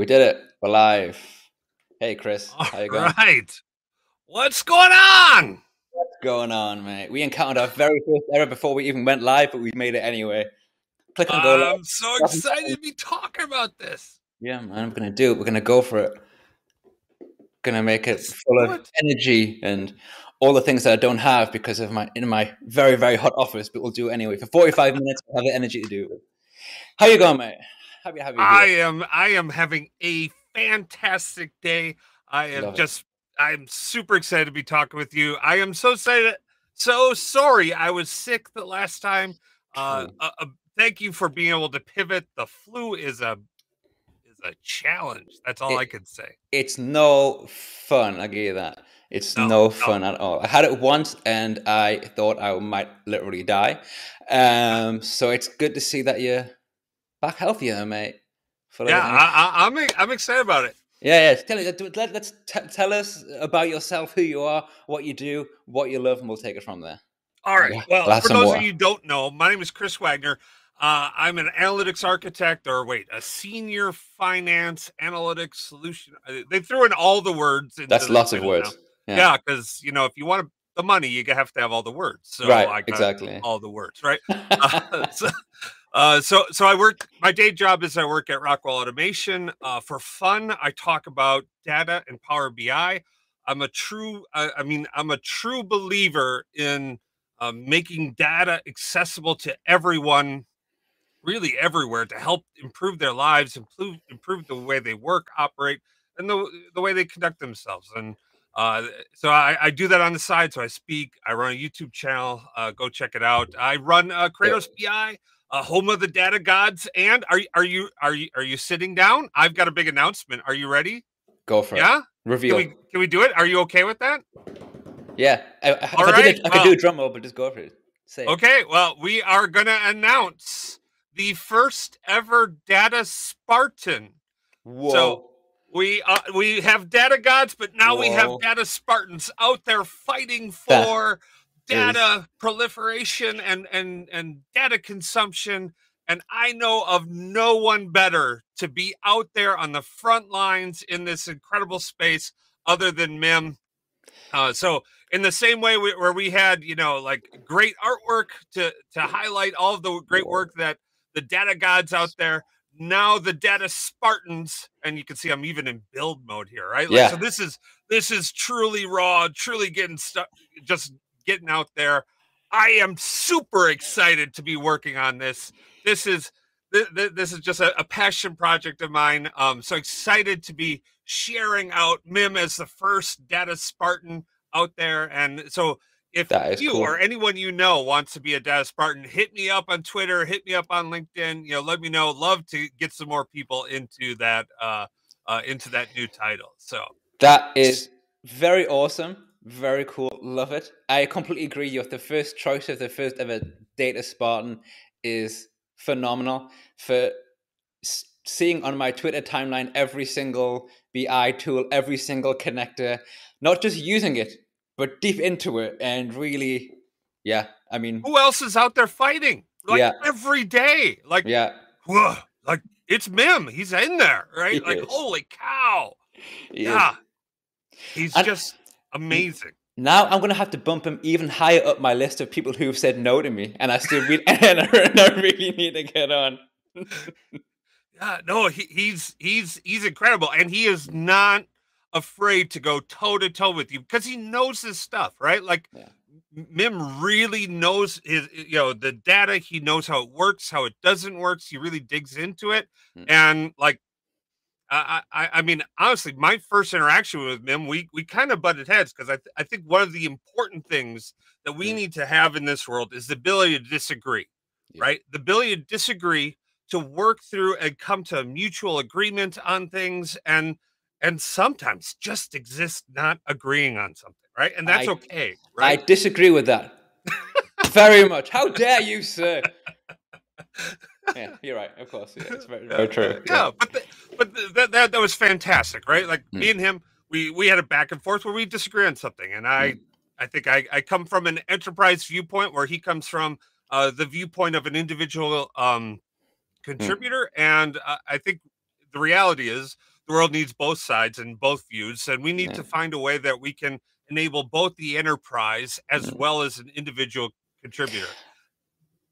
We did it. We're live. Hey, Chris. All How you going? right. What's going on? What's going on, mate? We encountered our very first error before we even went live, but we made it anyway. Click on go. I'm so excited to be talking about this. Yeah, man, we're gonna do it. We're gonna go for it. Gonna make it Let's full of it. energy and all the things that I don't have because of my in my very very hot office. But we'll do it anyway. For forty five minutes, we'll have the energy to do it. How you going, mate? Happy to have you I am I am having a fantastic day. I am Love it. just I'm super excited to be talking with you. I am so excited so sorry I was sick the last time. Uh, uh, uh, thank you for being able to pivot. The flu is a is a challenge. That's all It- I can say. It's no fun. I give you that. It's No, no, no. fun at all. I had it once and I thought I might literally die. Um, so it's good to see that you're back healthier, mate. Of Yeah. I, I, I'm I'm excited about it. yeah, yeah. Tell, let, let's t- tell us about yourself, who you are, what you do, what you love, and we'll take it from there. All right. Yeah, Well, glass for those water. of you who don't know, my name is Chris Wagner. Uh, I'm an analytics architect, or wait, a senior finance analytics solution. uh, They threw in all the words. into That's lots of words. now. Yeah. Yeah, because you know, if you want the money, you have to have all the words. So right, I got exactly. all the words, right? Uh, so, uh, so, so I work. My day job is I work at Rockwell Automation. Uh, for fun, I talk about data and Power BI. I'm a true. I, I mean, I'm a true believer in um, making data accessible to everyone, really everywhere, to help improve their lives, improve improve the way they work, operate, and the the way they conduct themselves. And uh, so I, I do that on the side. So I speak. I run a YouTube channel. Uh, go check it out. I run uh, Kratos BI, uh, home of the data gods. And are you are you are you are you sitting down? I've got a big announcement. Are you ready? Go for it. Yeah. Reveal. Can we can we do it? Are you okay with that? yeah. I, I, All I, did right, it, I could do a drum roll, but just go for it. Say. Okay, well, we are to announce the first ever Data Spartan. Whoa. So, we uh, we have data gods, but now we have data Spartans out there fighting for data proliferation and and and data consumption. And I know of no one better to be out there on the front lines in this incredible space other than Mim. Uh, so in the same way we, where we had you know like great artwork to to highlight all of the great work that the data gods out there now the data spartans and you can see i'm even in build mode here right like, Yeah. so this is this is truly raw truly getting stuck, just getting out there. I am super excited to be working on this. This is th- th- this is just a, passion project of mine. Um so excited to be sharing out mim as the first data spartan out there. And so if you cool. or anyone you know wants to be a data spartan hit me up on twitter hit me up on linkedin you know let me know. Love to get some more people into that uh uh into that new title. So That is very awesome. Very cool. Love it. I completely agree. You're the first choice of the first ever data Spartan is phenomenal. For seeing on my Twitter timeline every single BI tool, every single connector, not just using it, but deep into it and really, yeah. I mean, who else is out there fighting like Yeah. every day like yeah. whoa, like it's mim he's in there right He like is. holy cow he is. yeah he's And- just amazing Now I'm gonna have to bump him even higher up my list of people who've said no to me, and I still really, and I, and I really need to get on. Yeah, no, he, he's he's he's incredible, and he is not afraid to go toe to toe with you because he knows his stuff, right? Like Yeah. Mim really knows his, you know, the data. He knows how it works, how it doesn't work. He really digs into it, Mm. and like, I, I, I mean, honestly, my first interaction with Mim, we we kind of butted heads because I, th- I think one of the important things that we Yeah. need to have in this world is the ability to disagree, Yeah. right? The ability to disagree to work through and come to a mutual agreement on things and and sometimes just exist not agreeing on something right and that's I- okay I disagree with that very much. How dare you, sir? yeah, you're right. Of course, yeah, it's very, very true. yeah but the, but the, that, that that was fantastic right like Mm. me and him we we had a back and forth where we disagree on something and i Mm. i think i i come from an enterprise viewpoint where he comes from uh the viewpoint of an individual um contributor and uh, i think the reality is the world needs both sides and both views, and we need Yeah. to find a way that we can enable both the enterprise as Mm. well as an individual contributor.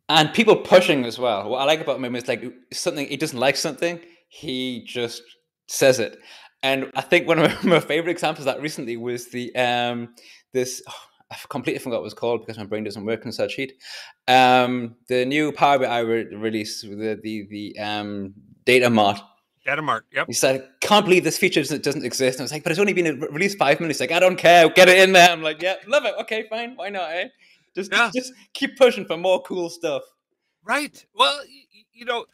And people pushing as well. What I like about him is like something he doesn't like something, he just says it. And I think one of my, favorite examples of that recently was the um this oh, I completely forgot what it was called because my brain doesn't work in such heat. Um, the new Power BI re- release, the the the um data mart. Data Mart. Yep. He said, "I "Can't believe this feature doesn't, doesn't exist." And I was like, "But it's only been released five minutes." Like, I don't care. Get it in there. I'm like, "Yeah, love it. Okay, fine. Why not? Eh? Just Yeah. just keep pushing for more cool stuff." Right. Well, you know,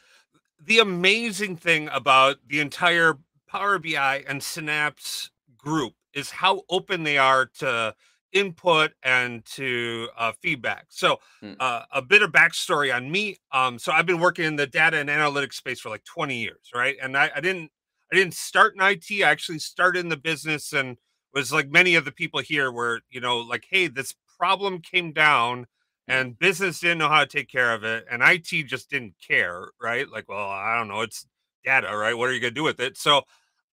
the amazing thing about the entire Power BI and Synapse group is how open they are to input and to uh, feedback. So, Hmm. uh, a bit of backstory on me. Um, so I've been working in the data and analytics space for like 20 years, right? And I, I didn't, I didn't start in IT. I actually started in the business and was like many of the people here were, you know, like, hey, this problem came down and business didn't know how to take care of it and IT just didn't care, right? Like, well, I don't know, it's data, right? What are you going to do with it? So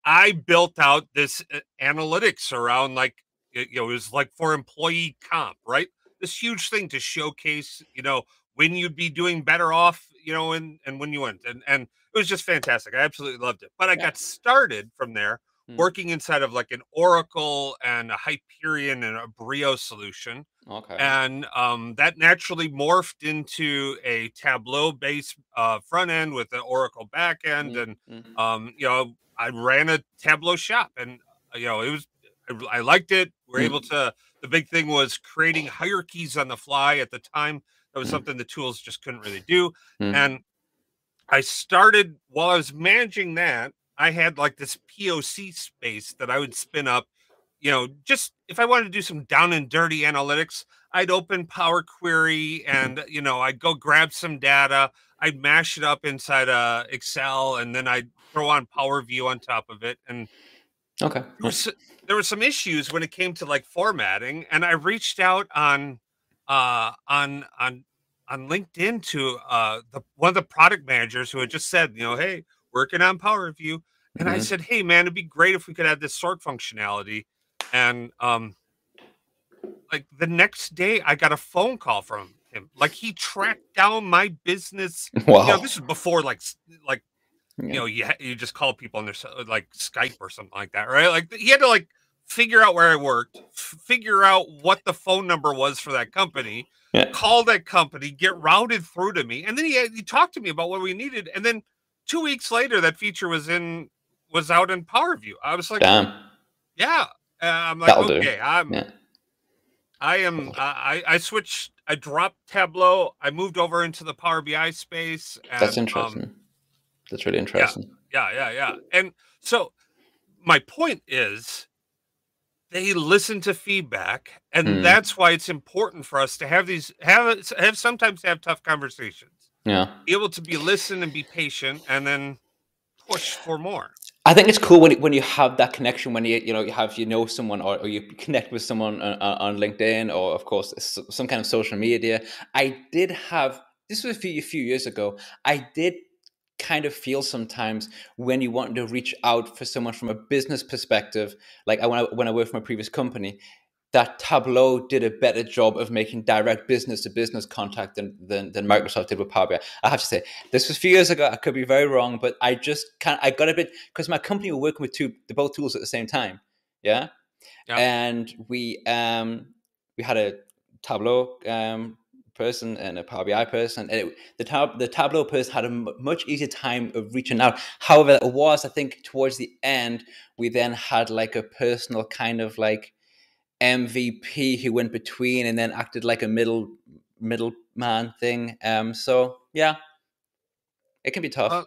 I built out this uh, analytics around like you know, it was like for employee comp, right? This huge thing to showcase, you know, when you'd be doing better off, you know, and and when you went. And and it was just fantastic. I absolutely loved it. But I Yeah. got started from there Hmm. working inside of like an Oracle and a Hyperion and a Brio solution Okay. and um, that naturally morphed into a Tableau based uh, front end with an Oracle back end, Mm, and mhm. um, you know I ran a Tableau shop, and uh, you know it was I, I liked it. We're Mm. able to. The big thing was creating hierarchies on the fly at the time. That was Mm. something the tools just couldn't really do, Mm. and I started while I was managing that. I had like this POC space that I would spin up you know, just if I wanted to do some down and dirty analytics, I'd open Power Query and you know I'd go grab some data, I'd mash it up inside uh, Excel, and then I'd throw on Power View on top of it. And okay. there was there were some issues when it came to like formatting, and I reached out on uh, on on on LinkedIn to uh, the one of the product managers who had just said, you know, hey, working on Power View. And I Mhm. said, "Hey, man, it'd be great if we could add this sort functionality." And um, like the next day, I got a phone call from him. Like he tracked down my business. Wow. You know, this is before like like Yeah. you know you ha- you just call people on their like Skype or something like that, right? Like he had to like figure out where I worked, f- figure out what the phone number was for that company, Yeah. call that company, get routed through to me, and then he he talked to me about what we needed, and then two weeks later, that feature was in was out in Power View. I was like, Damn. yeah. Uh, I'm like, That'll do. okay, I'm Yeah. I am I I switched I dropped Tableau. I moved over into the Power BI space. And, That's um, interesting. That's really interesting. yeah, yeah, yeah. And so my point is they listen to feedback and Mm. that's why it's important for us to have these have have sometimes have tough conversations. Yeah. Be able to be listen and be patient and then push for more. I think it's cool when when you have that connection when you you know you have you know someone or, or you connect with someone on, on on LinkedIn or of course some kind of social media. I did have this was a few a few years ago. I did kind of feel sometimes when you want to reach out for someone from a business perspective, like I when I, when I worked for my previous company, that Tableau did a better job of making direct business to business contact than, than than Microsoft did with Power BI. I have to say this was a few years ago. I could be very wrong, but I just can't. I got a bit because my company were working with two the both tools at the same time. Yeah, Yeah. and we um we had a Tableau um person and a Power BI person, and it, the tab the Tableau person had a m- much easier time of reaching out. However, it was I think towards the end we then had like a personal kind of like MVP who went between and then acted like a middle middleman thing. Um, so yeah, it can be tough. Uh,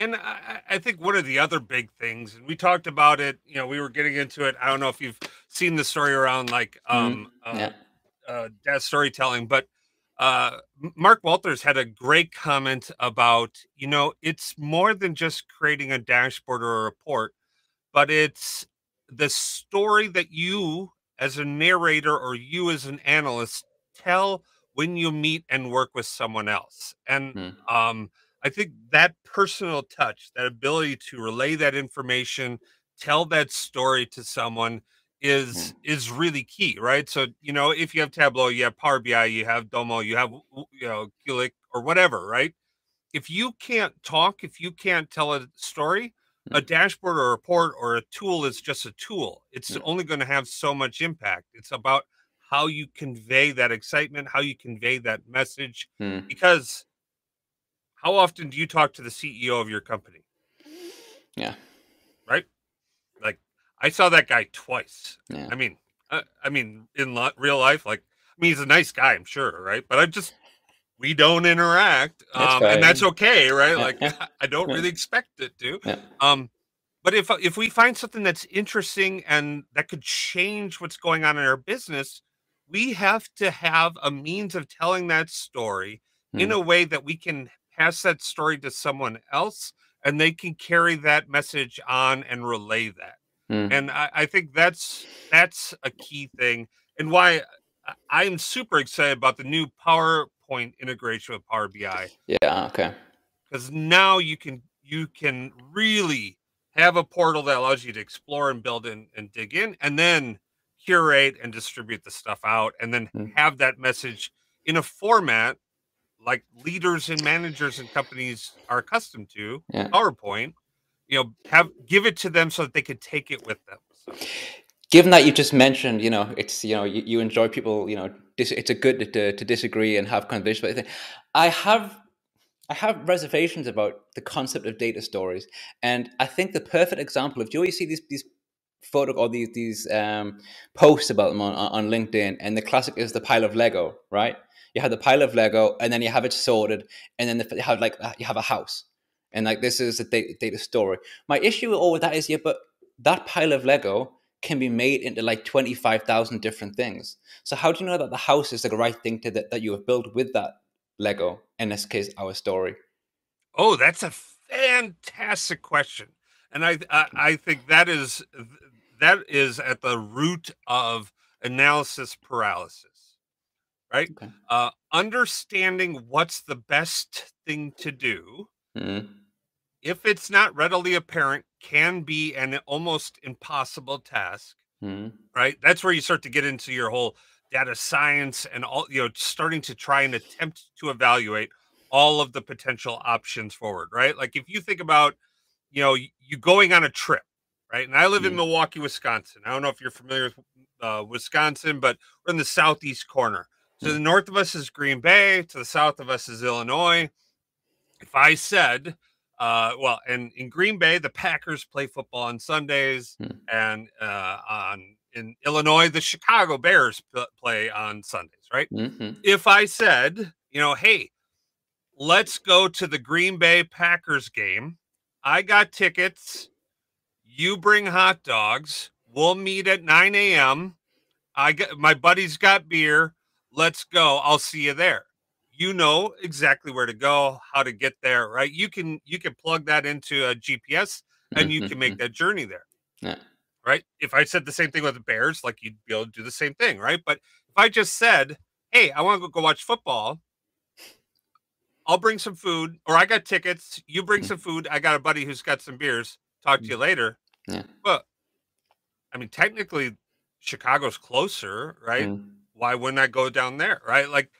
And I, I think one of the other big things, and we talked about it, you know, we were getting into it. I don't know if you've seen the story around like um uh, yeah, uh data storytelling, but uh Mark Walters had a great comment about, you know, it's more than just creating a dashboard or a report, but it's the story that you as a narrator or you as an analyst tell when you meet and work with someone else. And Hmm. um I think that personal touch, that ability to relay that information, tell that story to someone is mm. is really key, right? So, you know, if you have Tableau, you have Power BI, you have Domo, you have you know, Qlik or whatever, right? If you can't talk, if you can't tell a story, a mm. dashboard or a report or a tool is just a tool. It's yeah. only going to have so much impact. It's about how you convey that excitement, how you convey that message. Mm. Because how often do you talk to the CEO of your company? Yeah. Right? Like I saw that guy twice. Yeah. I mean, I, I mean, in lo- real life, like, I mean, he's a nice guy, I'm sure, right? But I just, we don't interact, um, and that's okay, right? Like, I don't really expect it to. Yeah. Um, but if if we find something that's interesting and that could change what's going on in our business, we have to have a means of telling that story mm. in hmm. a way that we can pass that story to someone else and they can carry that message on and relay that. Mm. And I, I, think that's that's a key thing and why I'm super excited about the new PowerPoint integration with Power BI. Yeah, okay. Because now you can you can really have a portal that allows you to explore and build and, and dig in and then curate and distribute the stuff out and then mm. have that message in a format like leaders and managers and companies are accustomed to yeah. powerpoint you know have give it to them so that they can take it with them so. given that you just mentioned you know it's you know you, you enjoy people you know it's a good to, to disagree and have conversations but i have I have reservations about the concept of data stories, and I think the perfect example of you see these these photo or these these um, posts about them on, on LinkedIn, and the classic is the pile of Lego, right? You have the pile of Lego, and then you have it sorted, and then you have like you have a house, and like this is a data, data story. My issue with all of that is, yeah, but that pile of Lego can be made into like 25,000 different things. So how do you know that the house is the right thing to that, that you have built with that Lego? In this case, our story. Oh, that's a fantastic question. And I, I, I think that is that is at the root of analysis paralysis, right? Okay. Uh, understanding what's the best thing to do, mm-hmm. if it's not readily apparent, can be an almost impossible task, mm-hmm. right? That's where you start to get into your whole data science and all, you know, starting to try and attempt to evaluate all of the potential options forward, right? Like if you think about, you know, you going on a trip, right? And I live in mm. Milwaukee, Wisconsin. I don't know if you're familiar with uh, Wisconsin, but we're in the southeast corner. So mm. the north of us is Green Bay, to the south of us is Illinois. If I said, uh, well, and in Green Bay, the Packers play football on Sundays, mm. and uh, on in Illinois, the Chicago Bears play on Sundays, right? Mm-hmm. If I said, you know, hey, let's go to the Green Bay Packers game. I got tickets you bring hot dogs. We'll meet at 9 a.m. I get my buddy's got beer. Let's go. I'll see you there. You know exactly where to go, how to get there, right? You can you can plug that into a GPS and you can make mm-hmm. that journey there. Yeah. Right? If I said the same thing with the Bears, like you'd be able to do the same thing, right? But if I just said, "Hey, I want to go watch football," I'll bring some food, or I got tickets. You bring mm. some food. I got a buddy who's got some beers. Talk to mm. you later. Yeah. But I mean, technically, Chicago's closer, right? Mm. Why wouldn't I go down there, right? Like,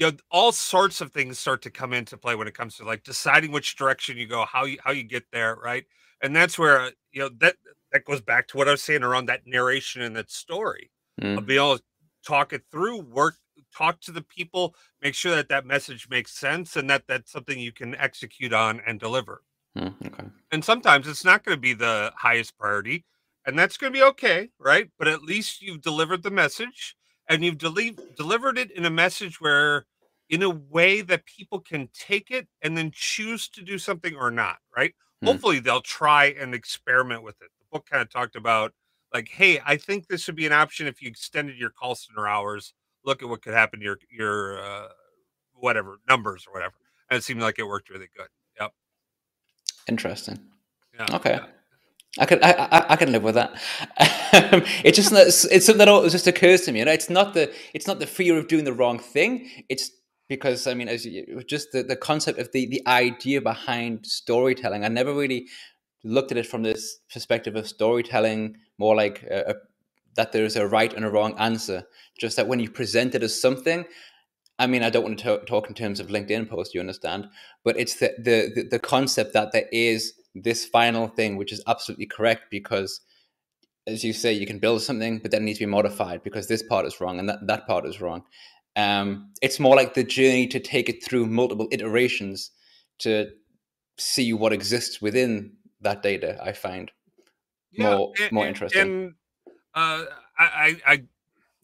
you know, all sorts of things start to come into play when it comes to like deciding which direction you go, how you how you get there, right? And that's where you know that that goes back to what I was saying around that narration and that story. Mm. Of being able to talk it through, work, talk to the people, make sure that that message makes sense, and that that's something you can execute on and deliver. Mm, okay. And sometimes it's not going to be the highest priority, and that's going to be okay, right? But at least you've delivered the message and you've deli- delivered it in a message where, in a way that people can take it and then choose to do something or not, right? Mm. Hopefully, they'll try and experiment with it. The book kind of talked about, like, hey, I think this would be an option if you extended your call center hours. Look at what could happen to your your uh, whatever numbers or whatever. And it seemed like it worked really good. Yep. Interesting. Yeah. Okay. Yeah. I can I, I, I can live with that. Um, it's just it's, it's something that just occurs to me. You know, it's not the it's not the fear of doing the wrong thing. It's because I mean, as you, just the, the concept of the the idea behind storytelling, I never really looked at it from this perspective of storytelling, more like a, a, that there's a right and a wrong answer. Just that when you present it as something, I mean, I don't want to talk in terms of LinkedIn post, you understand, but it's the, the the concept that there is this final thing, which is absolutely correct because as you say, you can build something, but then it needs to be modified because this part is wrong and that, that part is wrong. Um, it's more like the journey to take it through multiple iterations to see what exists within that data. I find yeah, more and, more interesting. And uh, I, I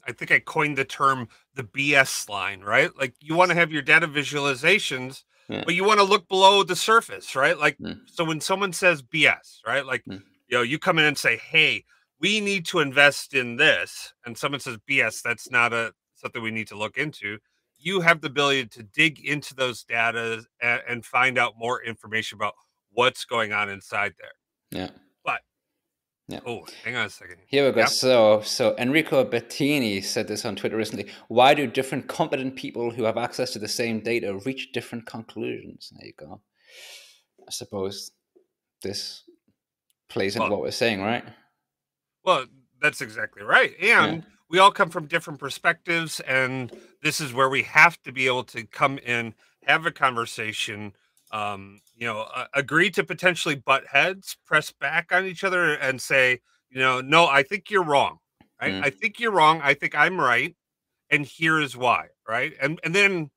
I think I coined the term the BS line, right? Like you want to have your data visualizations, yeah. but you want to look below the surface, right? Like mm. so when someone says BS, right? Like mm. you know, you come in and say, "Hey, we need to invest in this," and someone says BS, that's not a something we need to look into. You have the ability to dig into those data and, and find out more information about what's going on inside there. Yeah. But yeah. Oh, hang on a second. Here we go. Yep. So, so Enrico Bertini said this on Twitter recently. Why do different competent people who have access to the same data reach different conclusions? There you go. I suppose this plays into well, what we're saying, right? Well, that's exactly right. And yeah we all come from different perspectives and this is where we have to be able to come in have a conversation um, you know uh, agree to potentially butt heads press back on each other and say you know no i think you're wrong right mm. i think you're wrong i think i'm right and here is why right and and then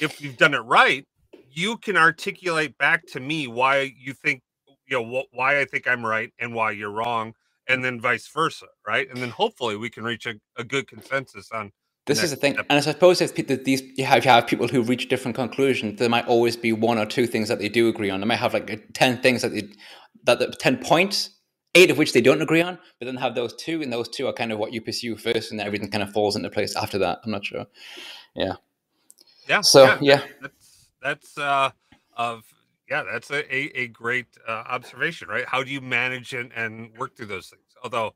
if you've done it right you can articulate back to me why you think you know wh- why i think i'm right and why you're wrong and then vice versa, right? And then hopefully we can reach a, a good consensus on. This is the thing, step. and I suppose if these you have, you have people who reach different conclusions, there might always be one or two things that they do agree on. They might have like ten things that they that the ten points, eight of which they don't agree on, but then have those two, and those two are kind of what you pursue first, and then everything kind of falls into place after that. I'm not sure. Yeah. Yeah. So yeah, yeah. that's that's uh of yeah, that's a, a, a great uh, observation, right? How do you manage and, and work through those things? Although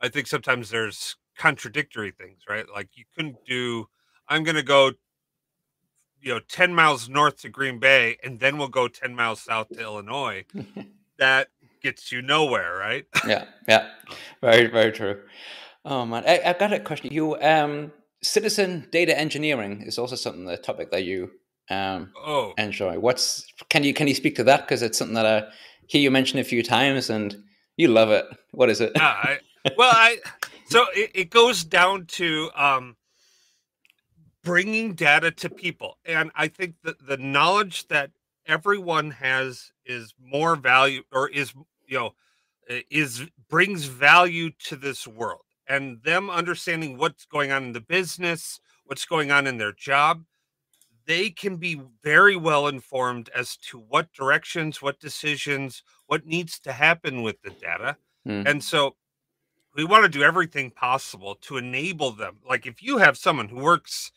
I think sometimes there's contradictory things, right? Like you couldn't do, I'm going to go, you know, 10 miles north to Green Bay and then we'll go 10 miles south to Illinois. that gets you nowhere, right? yeah, yeah. Very, very true. Oh man, I, have got a question. You, um, citizen data engineering is also something, the topic that you um, oh. enjoy. What's can you can you speak to that because it's something that I hear you mention a few times and you love it. What is it? Uh, I, well, I so it, it goes down to um, bringing data to people, and I think that the knowledge that everyone has is more value or is you know is brings value to this world and them understanding what's going on in the business what's going on in their job they can be very well informed as to what directions, what decisions, what needs to happen with the data. Mm. And so we want to do everything possible to enable them. Like if you have someone who works,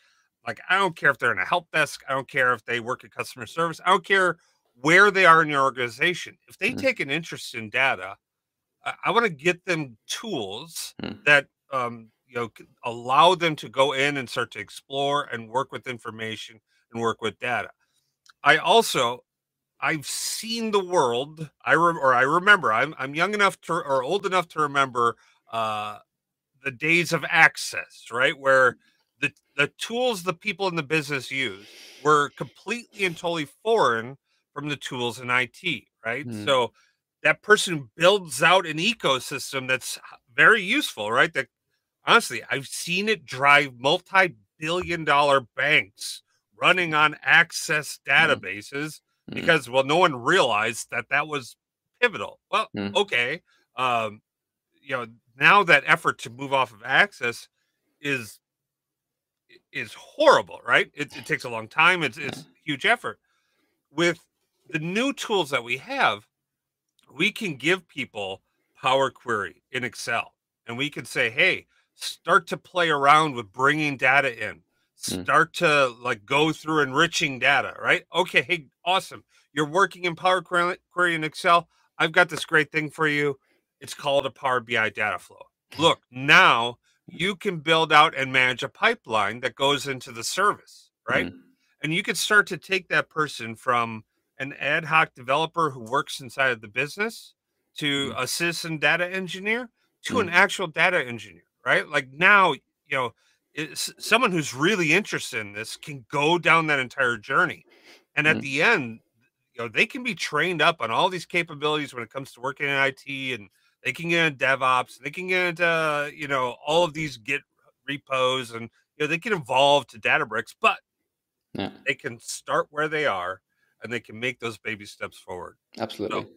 like I don't care if they're in a help desk, I don't care if they work at customer service, I don't care where they are in your organization. If they mm. take an interest in data, I, I want to get them tools mm. that um, you know allow them to go in and start to explore and work with information and work with data. I also I've seen the world. I rem- or I remember. I'm I'm young enough to or old enough to remember uh, the days of access, right? Where the the tools the people in the business use were completely and totally foreign from the tools in IT, right? Mm. So that person builds out an ecosystem that's very useful, right? That honestly, I've seen it drive multi-billion dollar banks running on access mm. databases mm. Because well no one realized that that was pivotal. Well mm. okay um you know now that effort to move off of access is is horrible right? It, it takes a long time. It's it's huge effort. With the new tools that we have we can give people power query in excel and we can say hey start to play around with bringing data in. Mm. Start to like go through enriching data, right? Okay, hey, awesome. You're working in Power Query and Excel. I've got this great thing for you. It's called a Power BI data flow. Look, now you can build out and manage a pipeline that goes into the service, right? Mm. and you could start to take that person from an ad hoc developer who works inside of the business to Mm. a citizen data engineer to Mm. an actual data engineer, right? Like now, you know, someone who's really interested in this can go down that entire journey. And at Mm. the end, you know, they can be trained up on all these capabilities when it comes to working in IT and they can get into DevOps, they can get into, you know, all of these Git repos and you know, they can evolve to Databricks, but Yeah. they can start where they are and they can make those baby steps forward. Absolutely.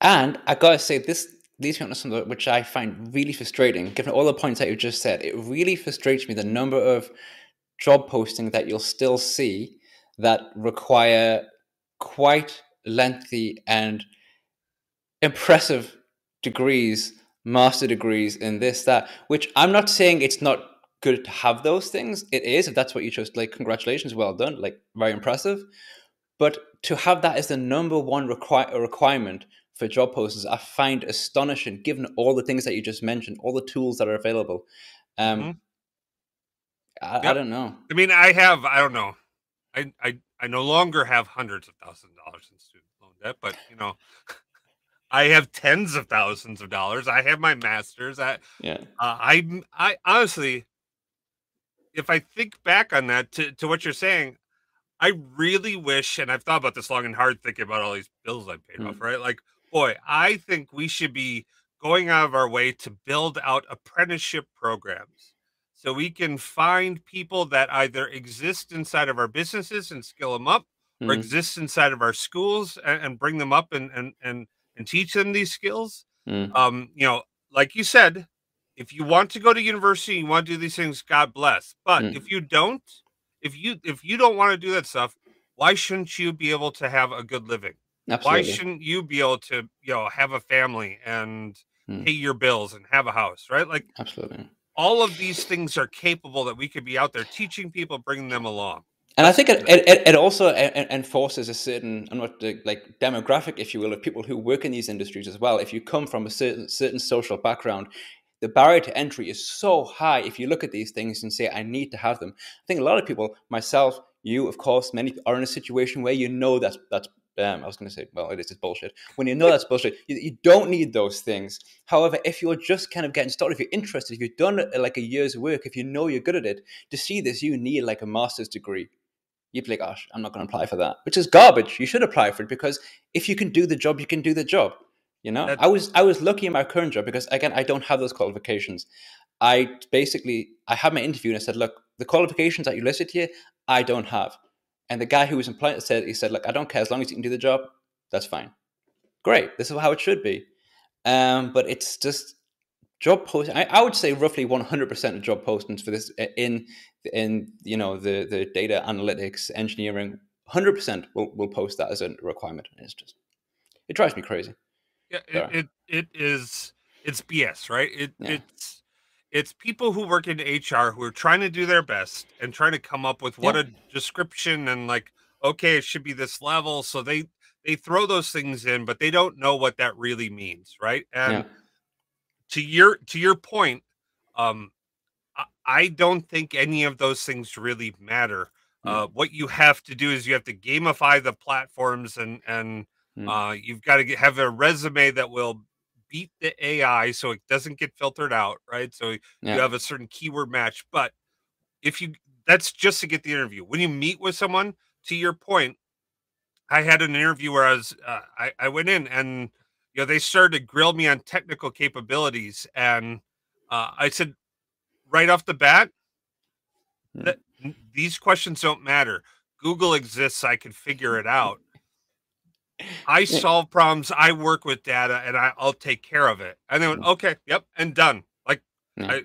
And I gotta say, this to something which I find really frustrating, given all the points that you've just said. It really frustrates me the number of job postings that you'll still see that require quite lengthy and impressive degrees, master degrees in this, that, which I'm not saying it's not good to have those things. It is, if that's what you chose, like, congratulations, well done, like, very impressive. But to have that as the number one require, requirement for job postings, I find astonishing, given all the things that you just mentioned, all the tools that are available. Um, Mhm. I, I don't know. I mean, I have, I don't know. I, I, I no longer have hundreds of thousands of dollars in student loan debt, but you know, I have tens of thousands of dollars. I have my master's. I, Yeah. uh, I, I honestly, if I think back on that to, to what you're saying, I really wish, and I've thought about this long and hard thinking about all these bills I paid off, right? Like, boy, I think we should be going out of our way to build out apprenticeship programs so we can find people that either exist inside of our businesses and skill them up or Mm, exist inside of our schools and, and bring them up and, and, and, and teach them these skills. mm, Um, you know, like you said, if you want to go to university, you want to do these things, God bless. But Mm. if you don't, if you if you don't want to do that stuff, why shouldn't you be able to have a good living? Why shouldn't you be able to, you know, have a family and Mm. pay your bills and have a house, right? Like Absolutely. all of these things are capable that we could be out there teaching people, bringing them along. And I think it, it, it- also en- en- enforces a certain, I'm not like demographic, if you will, of people who work in these industries as well. If you come from a certain certain social background, the barrier to entry is so high. If you look at these things and say, "I need to have them," I think a lot of people, myself, you, of course, many are in a situation where you know that's that's. Um, I was going to say, well, it is it's bullshit. When you know that's bullshit, you, you don't need those things. However, if you're just kind of getting started, if you're interested, if you've done uh, like a year's work, if you know you're good at it, to see this, you need like a master's degree you'd be like, gosh, I'm not going to apply for that, which is garbage. You should apply for it because if you can do the job, you can do the job. You know, I was I was lucky in my current job because again, I don't have those qualifications. I basically I had my interview and I said, look, the qualifications that you listed here, I don't have. And the guy who was employed said, he said, look, I don't care as long as you can do the job, that's fine. Great, this is how it should be. Um, but it's just job posting. I, I would say roughly 100% of job postings for this uh, in in you know the the data analytics engineering 100% will will post that as a requirement. And it's just it drives me crazy. Yeah, Yeah. it, it it is it's BS, right? It Yeah. it's it's people who work in HR who are trying to do their best and trying to come up with what Yeah. a description and like, okay, it should be this level. So they they throw those things in, but they don't know what that really means, right? And Yeah. to your to your point, um, I, I don't think any of those things really matter. Mm. Uh, what you have to do is you have to gamify the platforms and and Mm. uh, you've got to get, have a resume that will beat the AI so it doesn't get filtered out, right? So Yeah. you have a certain keyword match. But if you that's just to get the interview. When you meet with someone, to your point, I had an interview where I was uh, I, I went in and you know they started to grill me on technical capabilities and uh, I said right off the bat Mm. that these questions don't matter. Google exists. I can figure it out. I solve problems. I work with data, and I, I'll take care of it. And they went, Mm. okay, yep, and done. Like, Yeah. I,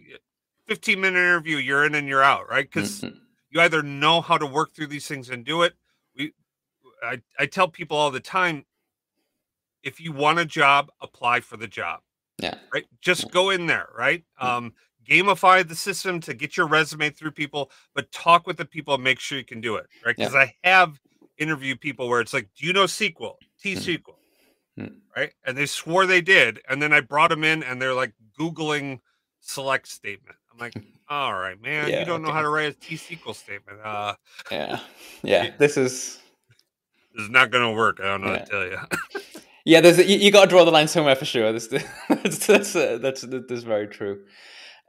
fifteen minute interview, you're in and you're out, right? Because Mhm. you either know how to work through these things and do it. We, I, I tell people all the time, if you want a job, apply for the job Yeah. right? Just Yeah. go in there, right? Yeah. Um, gamify the system to get your resume through people, but talk with the people and make sure you can do it, right? Because I have interviewed people where it's like, do you know SQL, T SQL, Mm. right? And they swore they did, and then I brought them in, and they're like googling select statement. I'm like, all right, man, yeah, you don't okay. know how to write a T SQL statement. Uh, yeah, yeah. This is this is not going to work. I don't know yeah. to tell you. yeah, there's you, you got to draw the line somewhere for sure. This, that's that's uh, that's that's very true.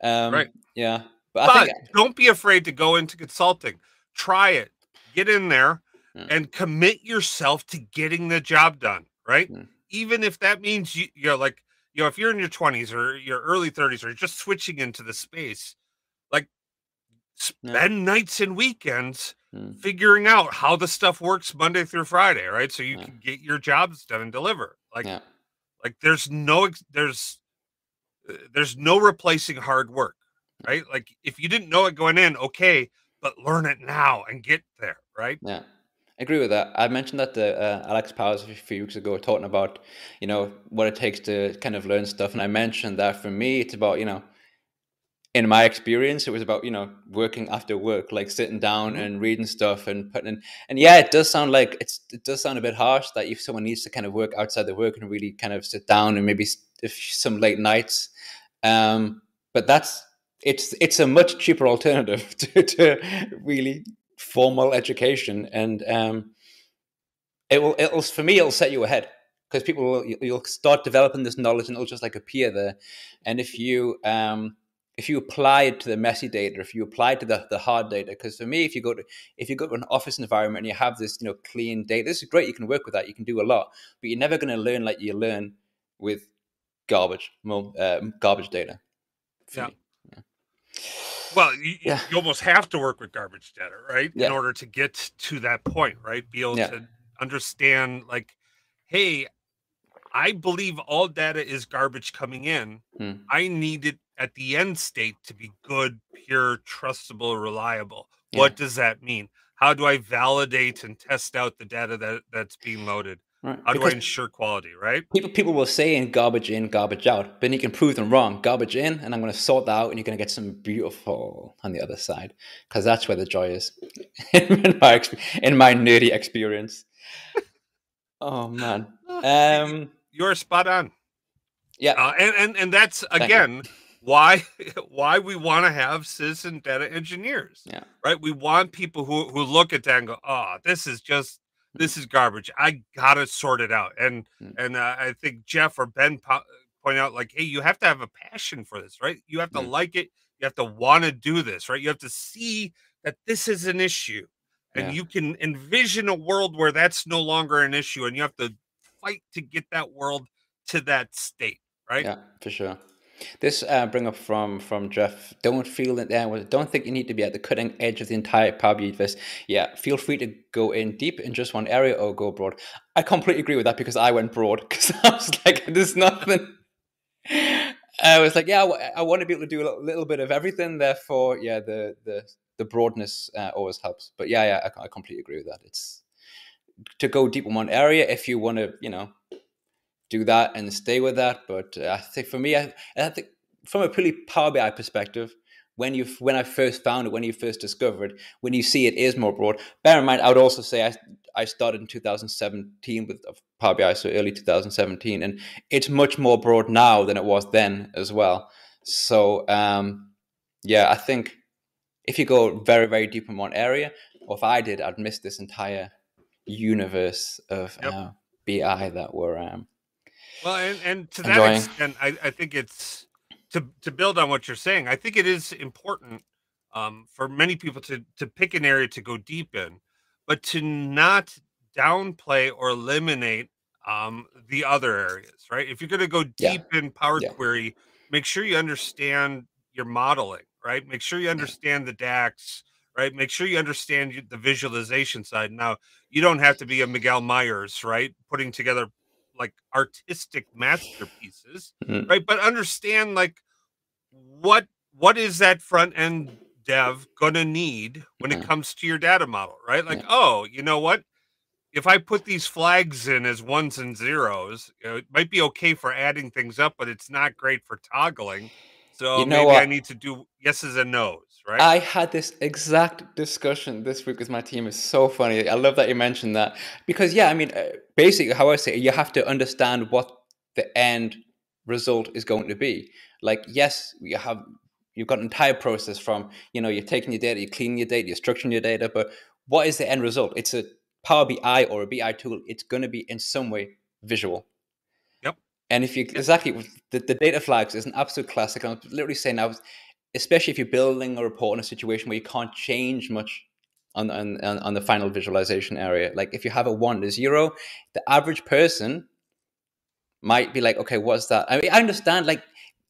Um, right. Yeah, but, but think, don't be afraid to go into consulting. Try it. Get in there yeah. and commit yourself to getting the job done. Right. Yeah. Even if that means you, you're like, you know, if you're in your 20s or your early 30s or just switching into the space, like spend yeah. nights and weekends mm. figuring out how the stuff works Monday through Friday, right? So you can get your jobs done and deliver. Like, like there's no there's uh, there's no replacing hard work, right? Like if you didn't know it going in, okay, but learn it now and get there, right? Yeah. I agree with that. I mentioned that to uh, Alex Powers a few weeks ago, talking about you know what it takes to kind of learn stuff, and I mentioned that for me, it's about you know in my experience, it was about you know working after work, like sitting down mm-hmm. and reading stuff and putting in. And yeah, it does sound like it's it does sound a bit harsh that if someone needs to kind of work outside the work and really kind of sit down and maybe if some late nights. Um, but that's it's it's a much cheaper alternative to, to really formal education, and um, it will it'll for me it'll set you ahead because people will you'll start developing this knowledge and it'll just like appear there. And if you um if you apply it to the messy data, if you apply it to the, the hard data, because for me, if you go to if you go to an office environment and you have this, you know, clean data, this is great. You can work with that. You can do a lot, but you're never going to learn like you learn with garbage, well, uh, garbage data. Yeah. yeah. Well, you, yeah. you almost have to work with garbage data, right? Yeah. In order to get to that point, right? Be able yeah. to understand, like, hey, I believe all data is garbage coming in. Hmm. I need it at the end state to be good, pure, trustable, reliable. What does that mean? How do I validate and test out the data that, that's being loaded? Right. How because do I ensure quality, right? People people will say in garbage in, garbage out, but you can prove them wrong. Garbage in, and I'm going to sort that out, and you're going to get some beautiful on the other side, because that's where the joy is. in, my, in my nerdy experience. oh man, um, you're spot on. Yeah, uh, and and and that's again why why we want to have citizen data engineers. Yeah. Right. We want people who who look at that and go, oh, this is just this is garbage. I gotta sort it out. And mm. and uh, I think Jeff or Ben po- point out like, hey, you have to have a passion for this, right? You have to mm. like it. You have to want to do this, right? You have to see that this is an issue, and yeah. you can envision a world where that's no longer an issue, and you have to fight to get that world to that state, right? Yeah, for sure. This uh, bring up from from Jeff. Don't feel that uh, don't think you need to be at the cutting edge of the entire Power universe. Yeah, feel free to go in deep in just one area or go broad. I completely agree with that because I went broad because I was like, there's nothing. I was like, yeah, I, I want to be able to do a little bit of everything. Therefore, yeah, the the the broadness uh, always helps. But yeah, yeah, I, I completely agree with that. It's to go deep in one area if you want to, you know, do that and stay with that. But uh, I think for me, I, I think from a purely Power BI perspective, when you when I first found it, when you first discovered, when you see it is more broad. Bear in mind, I would also say I I started in 2017 with Power BI, so early 2017, and it's much more broad now than it was then as well. So um, yeah, I think if you go very very deep in one area, or if I did, I'd miss this entire universe of yep. uh, BI that we're um, well, and, and to that extent, I, I think it's to to build on what you're saying. I think it is important um, for many people to to pick an area to go deep in, but to not downplay or eliminate um, the other areas. Right? If you're going to go deep yeah. in Power yeah. Query, make sure you understand your modeling. Right? Make sure you understand the DAX. Right? Make sure you understand the visualization side. Now, you don't have to be a Miguel Myers, right? Putting together like artistic masterpieces, mm-hmm. right? But understand like what what is that front end dev gonna need when it comes to your data model, right? Like, yeah. oh, you know what? If I put these flags in as ones and zeros, you know, it might be okay for adding things up, but it's not great for toggling. So you know maybe what? I need to do yeses and nos right? I had this exact discussion this week with my team. It's so funny. I love that you mentioned that because, yeah, I mean, uh, basically, how I say it, you have to understand what the end result is going to be. Like, yes, you have you've got an entire process from you know you're taking your data, you're cleaning your data, you're structuring your data, but what is the end result? It's a Power BI or a BI tool. It's going to be in some way visual. Yep. And if you exactly the, the data flags is an absolute classic. I'm literally saying now, especially if you're building a report in a situation where you can't change much on, on on the final visualization area. Like if you have a one to zero, the average person might be like, okay, what's that? I mean, I understand like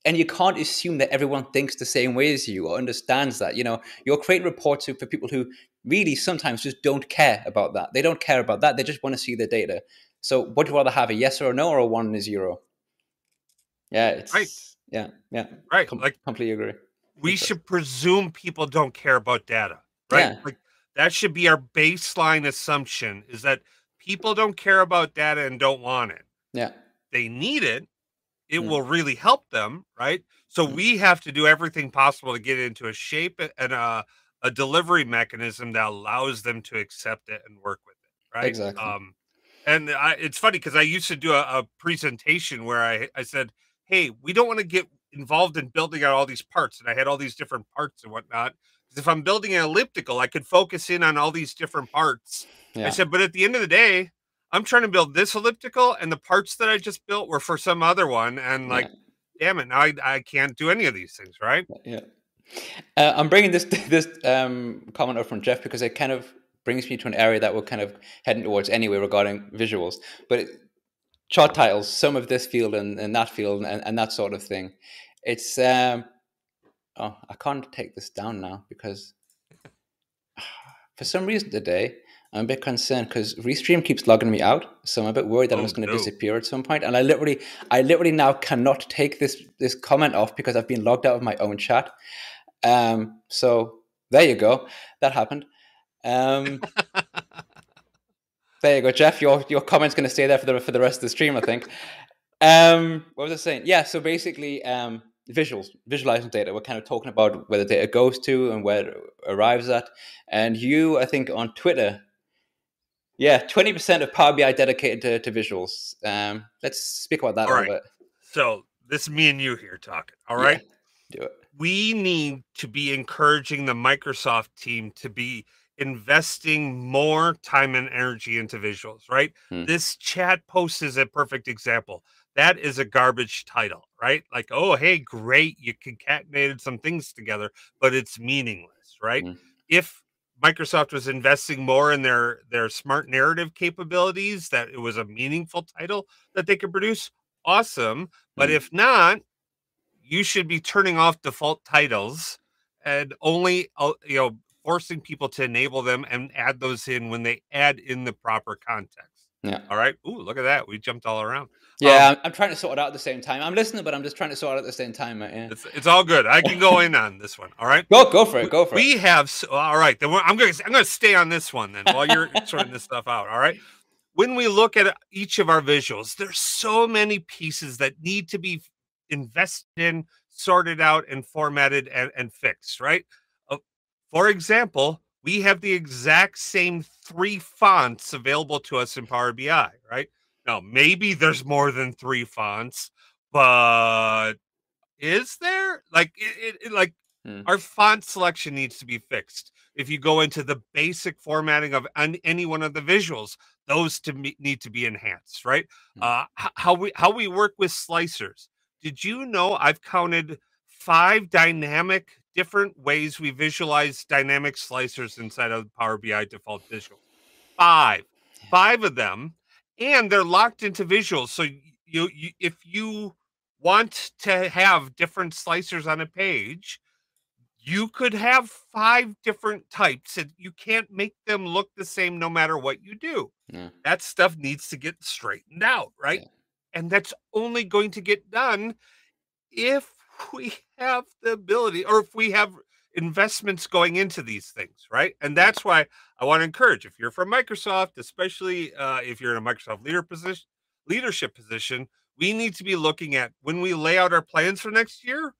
and you can't assume that everyone thinks the same way as you or understands that. You know, you're creating reports for people who really sometimes just don't care about that. They don't care about that. They just want to see the data. So, would you rather have a yes or a no or a one and a zero? Yeah, it's right. Yeah, yeah, right. Com- like completely agree. We should presume people don't care about data, right? Yeah. Like that should be our baseline assumption: is that people don't care about data and don't want it. Yeah, they need it it mm. will really help them, right? So mm. we have to do everything possible to get it into a shape and a, a delivery mechanism that allows them to accept it and work with it, right? Exactly. Um, and I, it's funny because I used to do a, a presentation where I, I said, "Hey, we don't want to get involved in building out all these parts," and I had all these different parts and whatnot. Because if I'm building an elliptical, I could focus in on all these different parts. Yeah. I said, but at the end of the day, I'm trying to build this elliptical, and the parts that I just built were for some other one, and like, yeah. damn it, now I, I can't do any of these things, right? Yeah. Uh, I'm bringing this this um, comment up from Jeff because it kind of brings me to an area that we're kind of heading towards anyway regarding visuals. But it, chart titles, some of this field and, and that field and, and that sort of thing. It's um, oh, I can't take this down now because for some reason today I'm a bit concerned because Restream keeps logging me out, so I'm a bit worried that oh, I'm just going to no. disappear at some point. And I literally, I literally now cannot take this this comment off because I've been logged out of my own chat. Um, so there you go, that happened. Um, there you go, Jeff. Your your comment's going to stay there for the for the rest of the stream, I think. Um, what was I saying? Yeah. So basically, um, visuals, visualizing data. We're kind of talking about where the data goes to and where it arrives at. And you, I think, on Twitter yeah, twenty percent of Power BI dedicated to, to visuals. Um, let's speak about that all a little right. bit. So this is me and you here talking. All right, yeah, do it. We need to be encouraging the Microsoft team to be investing more time and energy into visuals. Right. Hmm. This chat post is a perfect example. That is a garbage title, right? Like, oh, hey, great, you concatenated some things together, but it's meaningless, right? Hmm. If Microsoft was investing more in their their smart narrative capabilities, that it was a meaningful title that they could produce, awesome. But mm. if not, you should be turning off default titles and only uh, you know forcing people to enable them and add those in when they add in the proper context. Yeah. All right. Ooh, look at that. We jumped all around. Yeah, um, I'm trying to sort it out at the same time. I'm listening, but I'm just trying to sort it out at the same time. Yeah. It's, it's all good. I can go in on this one. All right. Go go for it. Go for we it. We have all right. Then I'm going to I'm going to stay on this one then while you're sorting this stuff out. All right. When we look at each of our visuals, there's so many pieces that need to be invested in, sorted out, and formatted and, and fixed. Right. For example, we have the exact same three fonts available to us in Power BI. Right now, maybe there's more than three fonts, but is there? Like, it, it like hmm. our font selection needs to be fixed. If you go into the basic formatting of any one of the visuals, those to me need to be enhanced, right? Hmm. Uh, how we how we work with slicers. Did you know I've counted five dynamic different ways we visualize dynamic slicers inside of Power BI default visual? Five, five of them and they're locked into visuals. So you, you if you want to have different slicers on a page, you could have five different types and you can't make them look the same no matter what you do. Yeah. That stuff needs to get straightened out, right? Yeah. And that's only going to get done if we have the ability or if we have investments going into these things, right? And that's why I want to encourage if you're from Microsoft, especially uh, if you're in a Microsoft leader position, leadership position, we need to be looking at when we lay out our plans for next year,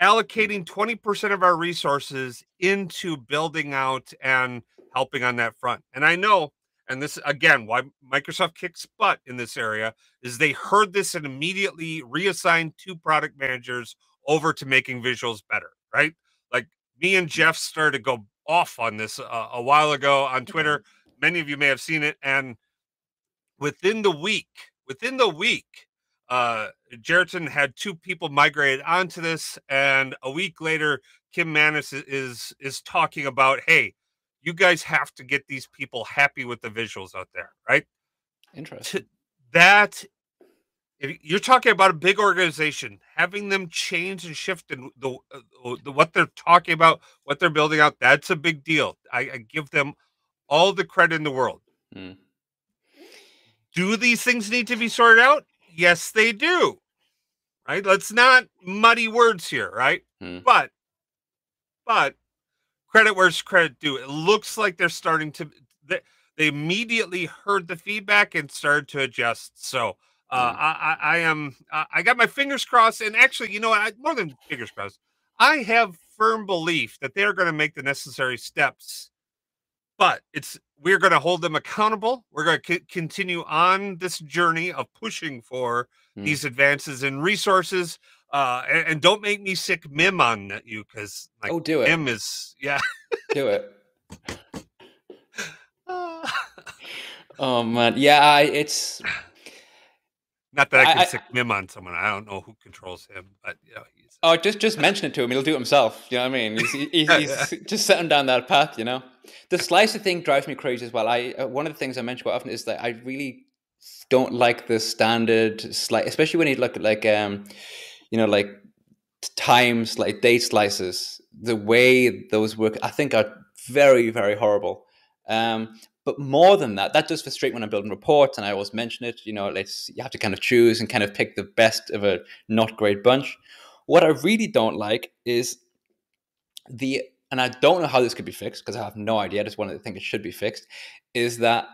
allocating 20% of our resources into building out and helping on that front. And I know, and this again, why Microsoft kicks butt in this area is they heard this and immediately reassigned two product managers over to making visuals better right? Like me and Jeff started to go off on this uh, a while ago on Twitter. Many of you may have seen it, and within the week, within the week, uh, Jerriton had two people migrated onto this, and a week later, Kim Manis is, is is talking about, hey, you guys have to get these people happy with the visuals out there, right? Interesting. That if you're talking about a big organization, having them change and shift and the, uh, the what they're talking about, what they're building out, that's a big deal. I, I give them all the credit in the world. Mm. Do these things need to be sorted out? Yes, they do. Right? Let's not muddy words here, right? Mm. But but credit where's credit due. It looks like they're starting to they, they immediately heard the feedback and started to adjust. So uh, mm. I, I, am. Uh, I got my fingers crossed, and actually, you know, I, more than fingers crossed, I have firm belief that they are going to make the necessary steps. But it's we're going to hold them accountable. We're going to c- continue on this journey of pushing for mm. these advances in resources. Uh, and, and, don't make me sick Mim on you because like, oh, do it. Mim is yeah, do it. oh man, yeah, I, it's not that I can I, sick Mim on someone. I don't know who controls him, but you know, he's... oh, just just mention it to him. He'll do it himself. You know what I mean? He's, he's, he's just setting down that path. You know, the slicer thing drives me crazy as well. I uh, one of the things I mention quite often is that I really don't like the standard slice, especially when you look at like um, you know, like times like date slices. The way those work, I think, are very very horrible. Um, but more than that, that does frustrate when I'm building reports, and I always mention it. You know, let's you have to kind of choose and kind of pick the best of a not great bunch. What I really don't like is the, and I don't know how this could be fixed because I have no idea. I just want to think it should be fixed. Is that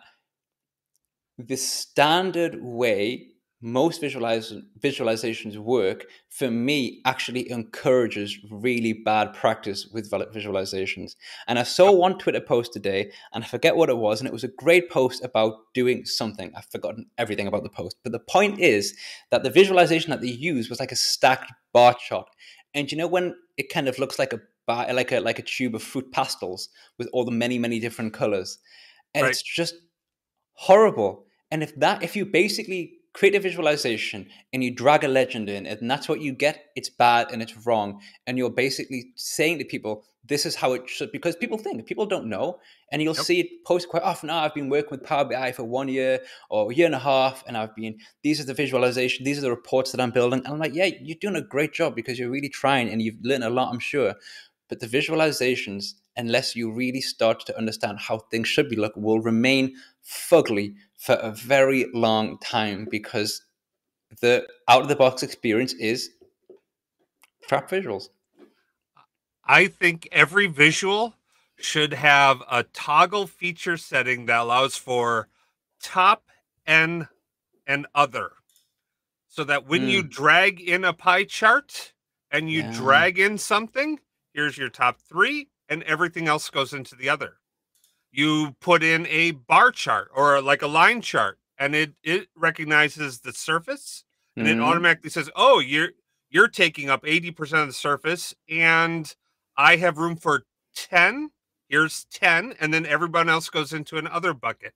the standard way most visualiz- visualizations work for me actually encourages really bad practice with visualizations. And i saw one twitter post today and i forget what it was and it was a great post about doing something. I've forgotten everything about the post. But the point is that the visualization that they used was like a stacked bar chart. And you know when it kind of looks like a bar like a like a tube of Fruit Pastilles with all the many many different colors? And right. it's just horrible. And if that if you basically create a visualization and you drag a legend in and that's what you get. It's bad and it's wrong. And you're basically saying to people this is how it should because people think people don't know. And you'll yep. see it posted quite often oh, i've been working with power bi for one year or a year and a half and i've been these are the visualization these are the reports that i'm building. And i'm like yeah you're doing a great job because you're really trying and you've learned a lot i'm sure. But the visualizations unless you really start to understand how things should be look will remain fugly for a very long time because the out of the box experience is crap visuals. I think every visual should have a toggle feature setting that allows for top and and other. So that when mm. you hmm. drag in a pie chart and you yeah. drag in something, here's your top 3 and everything else goes into the other you put in a bar chart or like a line chart and it it recognizes the surface and mm-hmm. it automatically says oh you're you're taking up 80% of the surface and i have room for 10 here's 10 and then everyone else goes into another bucket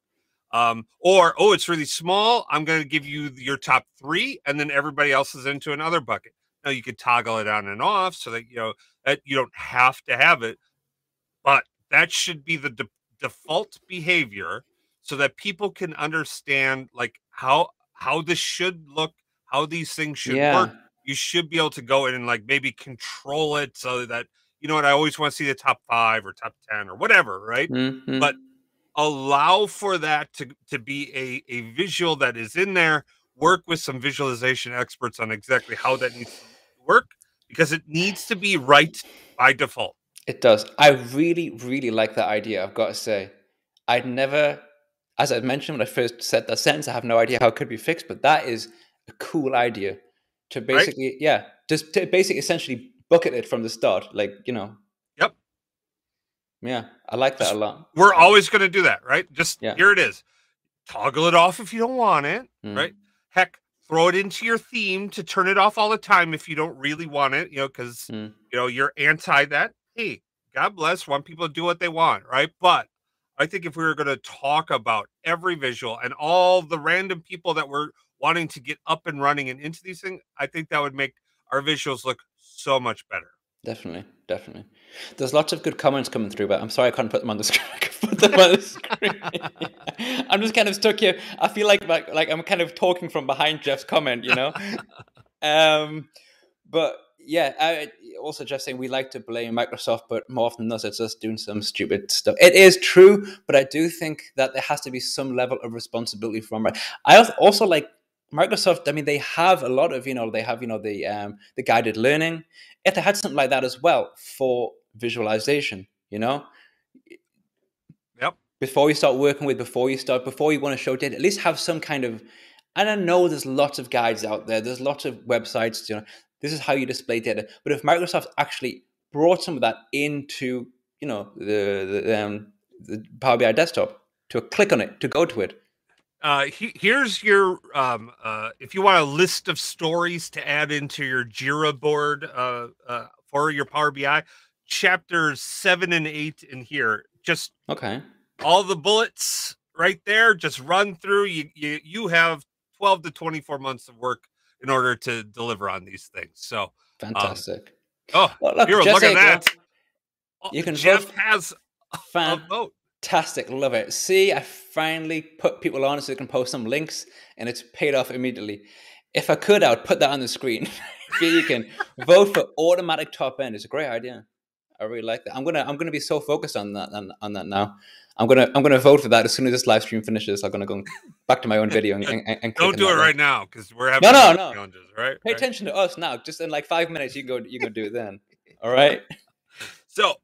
um, or oh it's really small i'm going to give you your top three and then everybody else is into another bucket now you could toggle it on and off so that you know that you don't have to have it but that should be the de- default behavior so that people can understand like how how this should look, how these things should yeah. work. You should be able to go in and like maybe control it so that you know what I always want to see the top five or top ten or whatever, right? Mm-hmm. But allow for that to to be a a visual that is in there. Work with some visualization experts on exactly how that needs to work because it needs to be right by default. It does. I really, really like that idea. I've got to say, I'd never, as I mentioned when I first said that sentence, I have no idea how it could be fixed, but that is a cool idea to basically, right? yeah, just to basically essentially bucket it from the start. Like, you know. Yep. Yeah, I like that a lot. We're always going to do that, right? Just yeah. here it is. Toggle it off if you don't want it, mm. right? Heck, throw it into your theme to turn it off all the time if you don't really want it, you know, because Mm. you know you're anti that. Hey, God bless, want people to do what they want, right? But I think if we were going to talk about every visual and all the random people that were wanting to get up and running and into these things, I think that would make our visuals look so much better. Definitely, definitely. There's lots of good comments coming through, but I'm sorry I can't put them on the screen. Put them on the screen. I'm just kind of stuck here. I feel like, like like I'm kind of talking from behind Jeff's comment, you know. um, but yeah, I, also just saying we like to blame Microsoft, but more often than not, it's us doing some stupid stuff. It is true, but I do think that there has to be some level of responsibility from. I also like Microsoft. I mean, they have a lot of you know they have you know the um, the guided learning. If they had something like that as well for visualization, you know, Yep. before you start working with, before you start, before you want to show data, at least have some kind of. And I know there's lots of guides out there. There's lots of websites. You know, this is how you display data. But if Microsoft actually brought some of that into, you know, the the, um, the Power BI desktop, to click on it, to go to it, Uh, he, here's your um, uh, if you want a list of stories to add into your Jira board uh, uh, for your Power BI, chapters seven and eight in here. Just okay, all the bullets right there. Just run through. You you you have twelve to twenty four months of work in order to deliver on these things. So, um, fantastic. oh, Well, look, here, Jess look at that. You can Jeff vote- has a Fan, vote. Fantastic, love it. See, I finally put people on so they can post some links, and it's paid off immediately. If I could, I would put that on the screen. Here you can vote for automatic top N. It's a great idea. I really like that. I'm gonna I'm gonna be so focused on that on, on that now. I'm gonna I'm gonna vote for that as soon as this live stream finishes. I'm gonna go back to my own video and, and, and Don't on do it right now because we're having No, no, no. challenges, right? Pay Right. attention to us now. Just in like five minutes, you can go you can do it then. All right. So,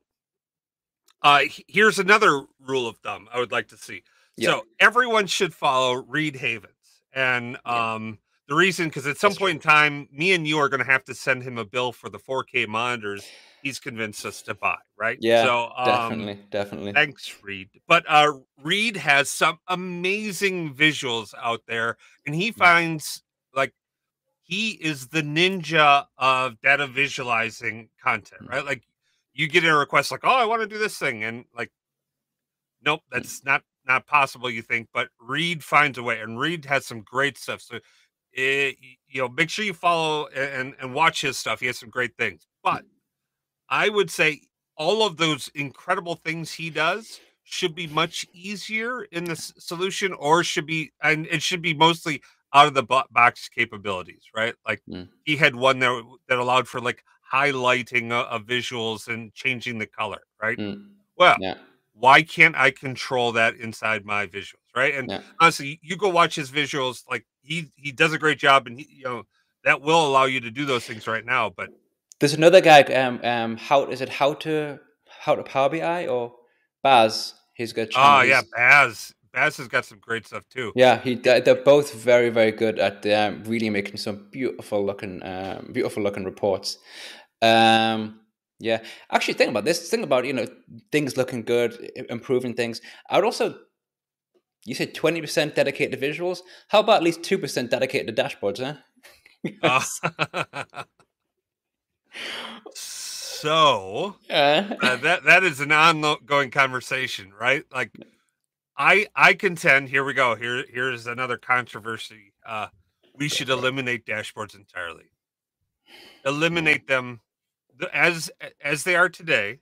uh, here's another rule of thumb I would like to see. Yeah. So everyone should follow Reid Havens, and um, the reason because at some That's point in time, me and you are going to have to send him a bill for the 4K monitors he's convinced us to buy, right? Yeah, So um, definitely, definitely. Thanks, Reid. But uh, Reid has some amazing visuals out there, and he Mm. finds like he is the ninja of data visualizing content, Mm. right? Like you get a request like, "Oh, I want to do this thing," and like, nope, Mm. that's not not possible. You think, but Reid finds a way, and Reid has some great stuff. So, it, you know, make sure you follow and and watch his stuff. He has some great things, but I would say all of those incredible things he does should be much easier in the solution or should be and it should be mostly out of the box capabilities right like Mm. he had one that, that allowed for like highlighting uh, of visuals and changing the color right Mm, well yeah, why can't i control that inside my visuals right and yeah. honestly you go watch his visuals like he he does a great job and he, you know that will allow you to do those things right now but There's another guy. Um, um, how is it? How to how to Power BI or Baz? He's got. oh yeah baz baz has got some great stuff too yeah. He they're they're both very very good at um, really making some beautiful looking um, beautiful looking reports. Um, yeah, actually, think about this. Think about you know things looking good, improving things. I would also. You said twenty percent dedicated to visuals. How about at least two percent dedicated to dashboards? Huh? Uh, so Yeah. uh, that that is an ongoing conversation, right? Like I I contend. Here we go. Here here's another controversy. Uh, we should eliminate dashboards entirely. Eliminate them as as they are today,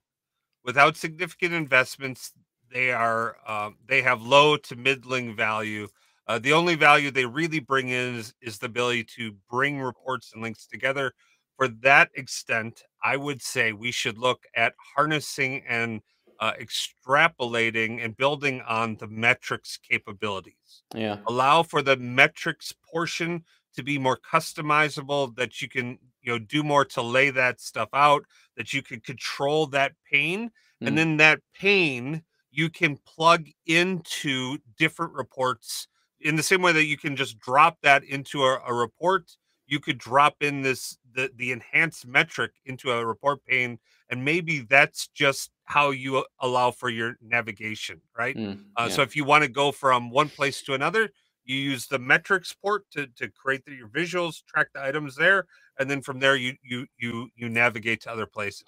without significant investments. They are um, they have low to middling value. Uh, the only value they really bring in is, is the ability to bring reports and links together. For that extent, I would say we should look at harnessing and uh, extrapolating and building on the metrics capabilities. yeah. Allow for the metrics portion to be more customizable, that you can you know do more to lay that stuff out, that you can control that pane, Mm. and then that pain you can plug into different reports in the same way that you can just drop that into a, a report you could drop in this the, the enhanced metric into a report pane and maybe that's just how you allow for your navigation right Mm, uh, yeah. so if you want to go from one place to another You use the metrics port to, to create the, your visuals, track the items there, and then from there you you you you navigate to other places.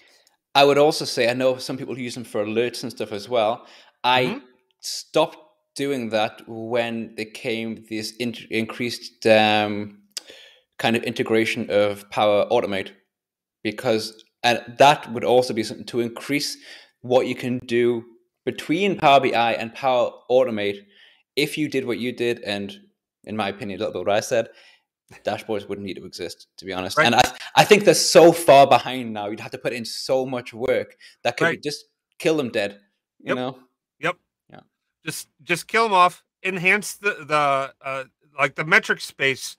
I would also say I know some people use them for alerts and stuff as well. I Mhm. stopped doing that when there came this in- increased um, kind of integration of Power Automate, because and that would also be something to increase what you can do between Power BI and Power Automate. If you did what you did, and in my opinion, a little bit what I said, dashboards wouldn't need to exist, to be honest. Right. And I, I think they're so far behind now. You'd have to put in so much work that could Right. just kill them dead. You Yep. know? Yep. Yeah. Just just kill them off enhance the the uh like the metric space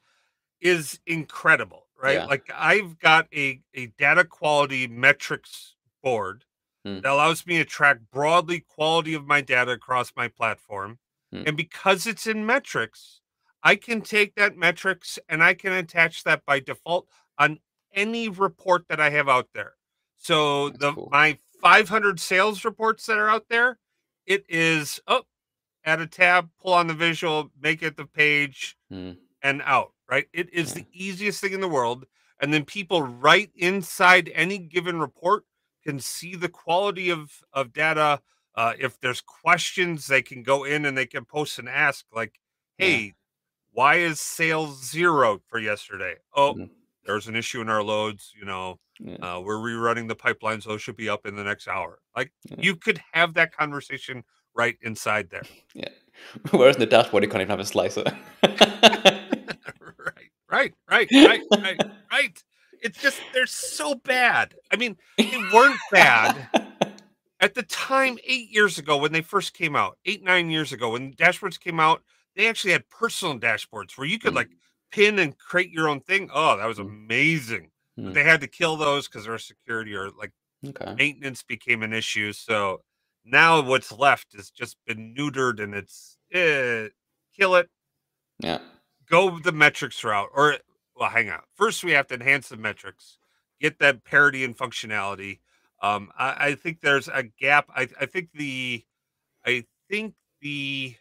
is incredible right Yeah. like i've got a a data quality metrics board Hmm. that allows me to track broadly quality of my data across my platform Hmm. and because it's in metrics i can take that metrics and i can attach that by default on any report that i have out there so That's the cool. my 500 sales reports that are out there it is oh add a tab pull on the visual make it the page Hmm. and out right it is Yeah. the easiest thing in the world and then people right inside any given report can see the quality of of data uh, if there's questions they can go in and they can post and ask like Yeah. hey why is sales zero for yesterday oh Mhm. There's an issue in our loads you know Yeah. uh, we're rerunning the pipeline so it should be up in the next hour like Yeah. you could have that conversation right inside there Yeah. Whereas in the dashboard, you can't even have a slicer. right right right right right right it's just they're so bad i mean they weren't bad at the time eight years ago when they first came out eight nine years ago when dashboards came out they actually had personal dashboards where you could Mm. like pin and create your own thing oh that was Mm. amazing Mm. but they had to kill those because their security or like okay. maintenance became an issue so now what's left has just been neutered and it's eh, kill it Yeah. go the metrics route or well hang on first we have to enhance the metrics get that parity and functionality um i, I think there's a gap I, I think the i think the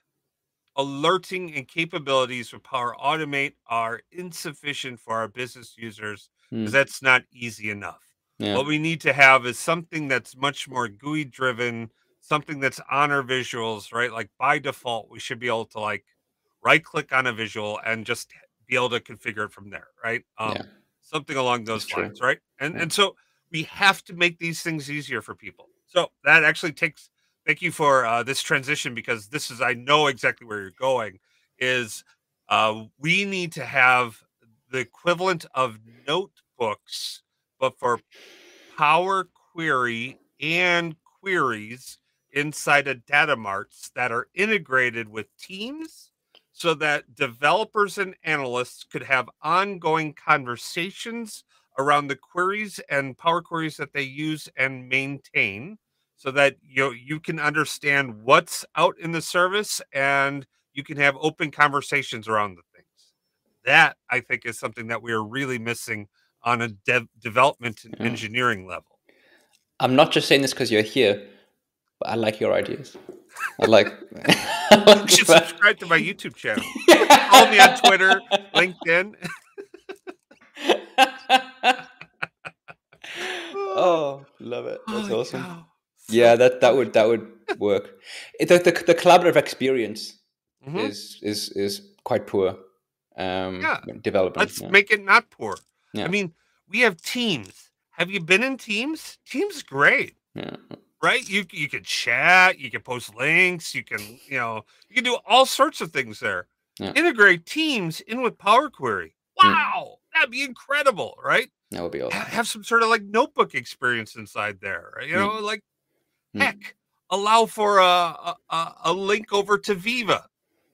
alerting and capabilities for power automate are insufficient for our business users Mm. because that's not easy enough Yeah. what we need to have is something that's much more GUI driven, something that's on our visuals, right? Like by default, we should be able to like right click on a visual and just be able to configure it from there, right? Um, Yeah. Something along those That's true. lines, right? And Yeah. and so we have to make these things easier for people. So that actually takes. Thank you for uh, this transition because this is I know exactly where you're going. Is uh, we need to have the equivalent of notebooks, but for Power Query and queries inside of data marts that are integrated with teams so that developers and analysts could have ongoing conversations around the queries and power queries that they use and maintain so that you you can understand what's out in the service and you can have open conversations around the things that i think is something that we are really missing on a dev- development and Yeah. engineering level I'm not just saying this because you're here, but I like your ideas. I like. You should subscribe to my youtube channel follow me on twitter linkedin oh, love it. That's Holy awesome. cow. Yeah, that that would that would work. It, the, the the collaborative experience Mhm. is is is quite poor. Um, Yeah. when developing. let's yeah. make it not poor Yeah. i mean we have teams have you been in teams teams great yeah. right you you can chat you can post links you can you know you can do all sorts of things there Yeah. integrate teams in with power query Mm. wow that'd be incredible right That would be awesome. Have some sort of like notebook experience inside there right? you Mm. know like Mm. heck allow for a, a a- link over to viva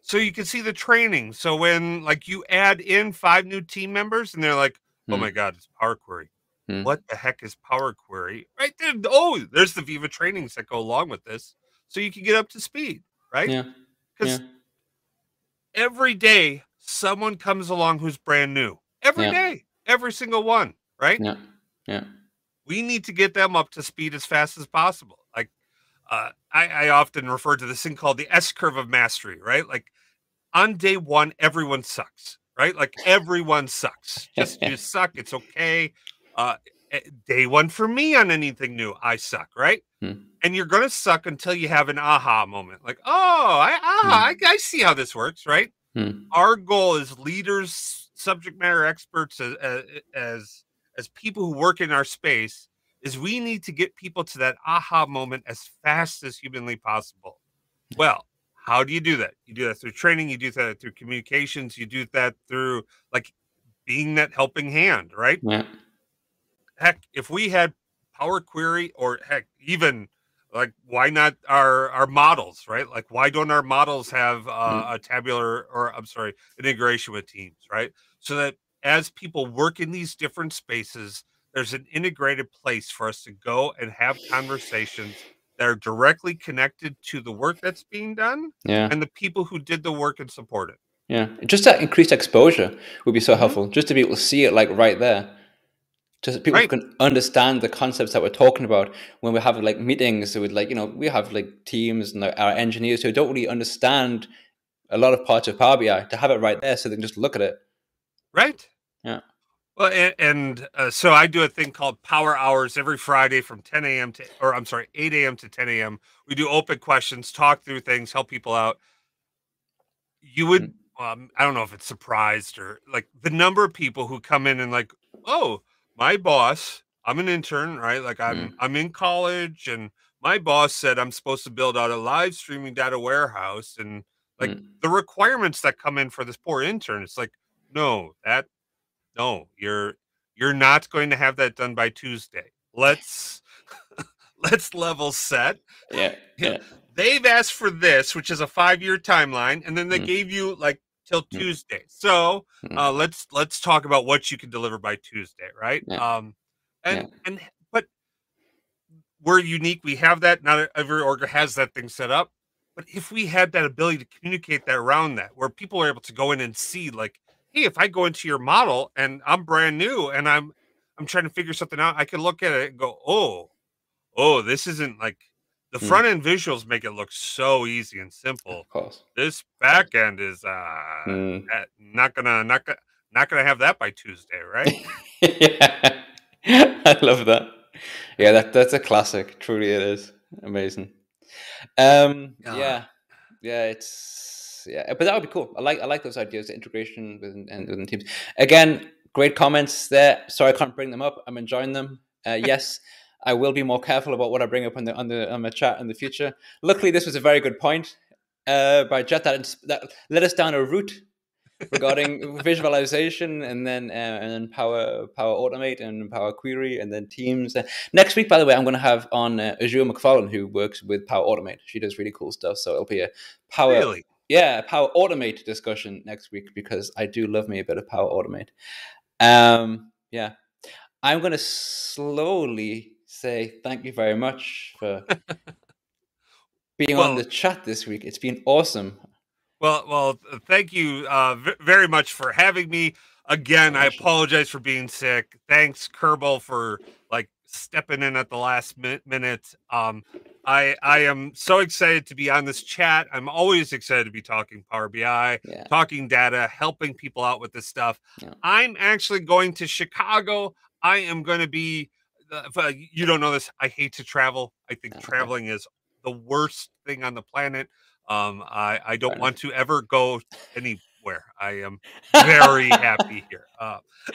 so you can see the training so when like you add in five new team members and they're like oh Mm. my god it's power query Mm. what the heck is power query right there oh there's the viva trainings that go along with this so you can get up to speed right Yeah. because Yeah. every day someone comes along who's brand new Every Yeah. day, every single one right Yeah. Yeah. we need to get them up to speed as fast as possible. Uh, I, I often refer to this thing called the S curve of mastery, right? Like on day one, everyone sucks, right? Like everyone sucks. Just you suck. It's okay. Uh, eh, day one for me on anything new, I suck, right? Hmm. And you're gonna suck until you have an aha moment, like, oh, I aha, I, I see how this works, right? Hmm. Our goal as leaders, subject matter experts, as, as as people who work in our space, is we need to get people to that aha moment as fast as humanly possible. Well, how do you do that? You do that through training, you do that through communications, you do that through like being that helping hand, right? Yeah. Heck, if we had Power Query or heck, even like why not our our models, right? Like why don't our models have uh, Mm. a tabular or I'm sorry, integration with Teams, right? So that as people work in these different spaces, there's an integrated place for us to go and have conversations that are directly connected to the work that's being done Yeah. and the people who did the work and support it. Yeah. Just that increased exposure would be so Mhm. helpful. Just to be able to see it like right there. Just so people Right. can understand the concepts that we're talking about when we have like meetings with like, you know, we have like teams and like, our engineers who don't really understand a lot of parts of Power BI to have it right there so they can just look at it. Right? Well, and, and uh, so I do a thing called Power Hours every Friday from 10 a.m. to, or I'm sorry, 8 a.m. to 10 a.m. We do open questions, talk through things, help people out. You would, um, I don't know if it's surprised or like the number of people who come in and like, oh, my boss, I'm an intern, right? Like I'm, I'm in college, and my boss said I'm supposed to build out a live streaming data warehouse, and like Mm. the requirements that come in for this poor intern, it's like, no, that no, you're you're not going to have that done by Tuesday. Let's let's level set. Yeah. Yeah. Yeah. They've asked for this, which is a five-year timeline, and then they Mm. gave you like till Mm. Tuesday. So Mm. uh, let's let's talk about what you can deliver by Tuesday, right? Yeah. Um, and and but we're unique. We have that. Not every org has that thing set up. But if we had that ability to communicate that around that, where people are able to go in and see, like, hey, if I go into your model and I'm brand new and I'm I'm trying to figure something out, I can look at it and go, oh, oh, this isn't like the Hmm. front end visuals make it look so easy and simple. Of course. This back end is uh Mm. uh, not gonna not gonna not gonna have that by Tuesday, right? yeah. I love that. Yeah, that that's a classic. Truly, it is amazing. Um, yeah, yeah, it's yeah, but that would be cool. I like I like those ideas, the integration within and within teams. Again, great comments there. Sorry, I can't bring them up. I'm enjoying them. Uh, yes, I will be more careful about what I bring up on the on the on the chat in the future. Luckily, this was a very good point uh, by Jet that that led us down a route regarding visualization and then uh, and then power power automate and power query and then teams Uh, next week by the way i'm going to have on uh, azure mcfarlane who works with power automate she does really cool stuff so it'll be a power really? Yeah power automate discussion next week because i do love me a bit of power automate um yeah i'm going to slowly say thank you very much for being on the chat this week it's been awesome Well, well, thank you uh, v- very much for having me again. I apologize for being sick. Thanks, Kerbal, for like stepping in at the last minute. minute. Um, I I am so excited to be on this chat. I'm always excited to be talking Power BI, yeah talking data, helping people out with this stuff. Yeah. I'm actually going to Chicago. I am going to be. Uh, uh, you don't know this. I hate to travel. I think Okay. traveling is the worst thing on the planet. Um, I I don't want to ever go anywhere. I am very happy here. Uh,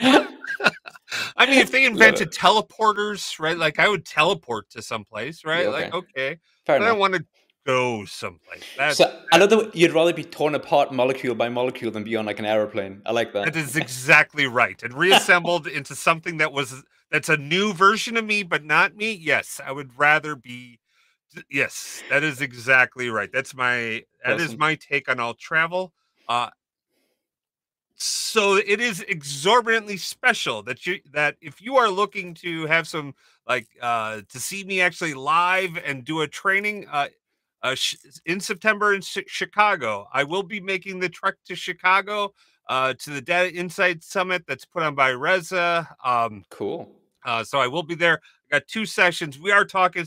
I mean, if they invented teleporters, right? Like I would teleport to someplace, right? Yeah, Like okay, fair but I want to go someplace. That's So I love that you'd rather be torn apart molecule by molecule than be on like an aeroplane. I like that. That is exactly right. And reassembled into something that was that's a new version of me, but not me. Yes, I would rather be. Yes, that is exactly right. That's my that is Awesome. my take on all travel. Uh, so it is exorbitantly special that you that if you are looking to have some like uh to see me actually live and do a training uh uh, sh- in September in Chi- Chicago. I will be making the trek to Chicago uh, to the Data Insight Summit that's put on by Reza. Um, Cool. uh, so I will be there. I got two sessions. We are talking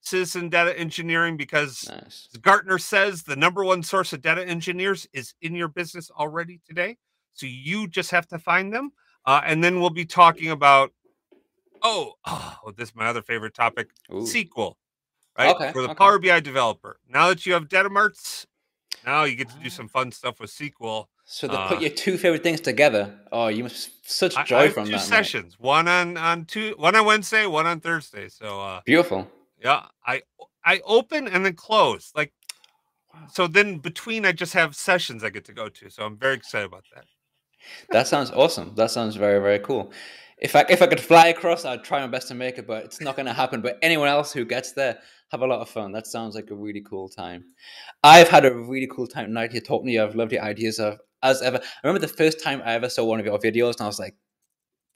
citizen data engineering because Nice. Gartner says the number one source of data engineers is in your business already today. So you just have to find them. Uh, and then we'll be talking about, oh, oh, this is my other favorite topic Ooh. SQL, right? Okay, For the okay. Power BI developer. Now that you have data marts, now you get to do Ah. some fun stuff with SQL. So to Uh, put your two favorite things together, oh, you must such joy I have from two that. mate. sessions, one on on two, one on Wednesday, one on Thursday. So uh, Beautiful. yeah, I I open and then close. Like Wow. so then between I just have sessions I get to go to. So I'm very excited about that. That sounds awesome. That sounds very very cool. If I if I could fly across, I'd try my best to make it, but it's not going to happen. But anyone else who gets there, have a lot of fun. That sounds like a really cool time. I've had a really cool time tonight here talking to you. I've loved your ideas of as ever. I remember the first time I ever saw one of your videos, and I was like,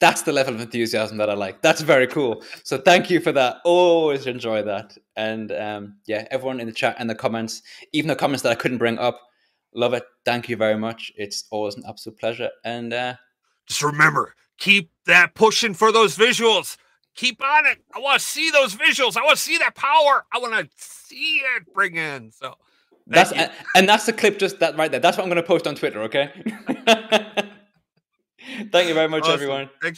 "That's the level of enthusiasm that I like. That's very cool." So thank you for that. Always enjoy that. And um, yeah, everyone in the chat and the comments, even the comments that I couldn't bring up, love it. Thank you very much. It's always an absolute pleasure. And uh, Just remember, keep that pushing for those visuals. Keep on it. I want to see those visuals. I want to see that power. I want to see it bring in. So that's and, and that's the clip just that right there. That's what I'm going to post on Twitter. Okay. Thank you very much, awesome. everyone. Thanks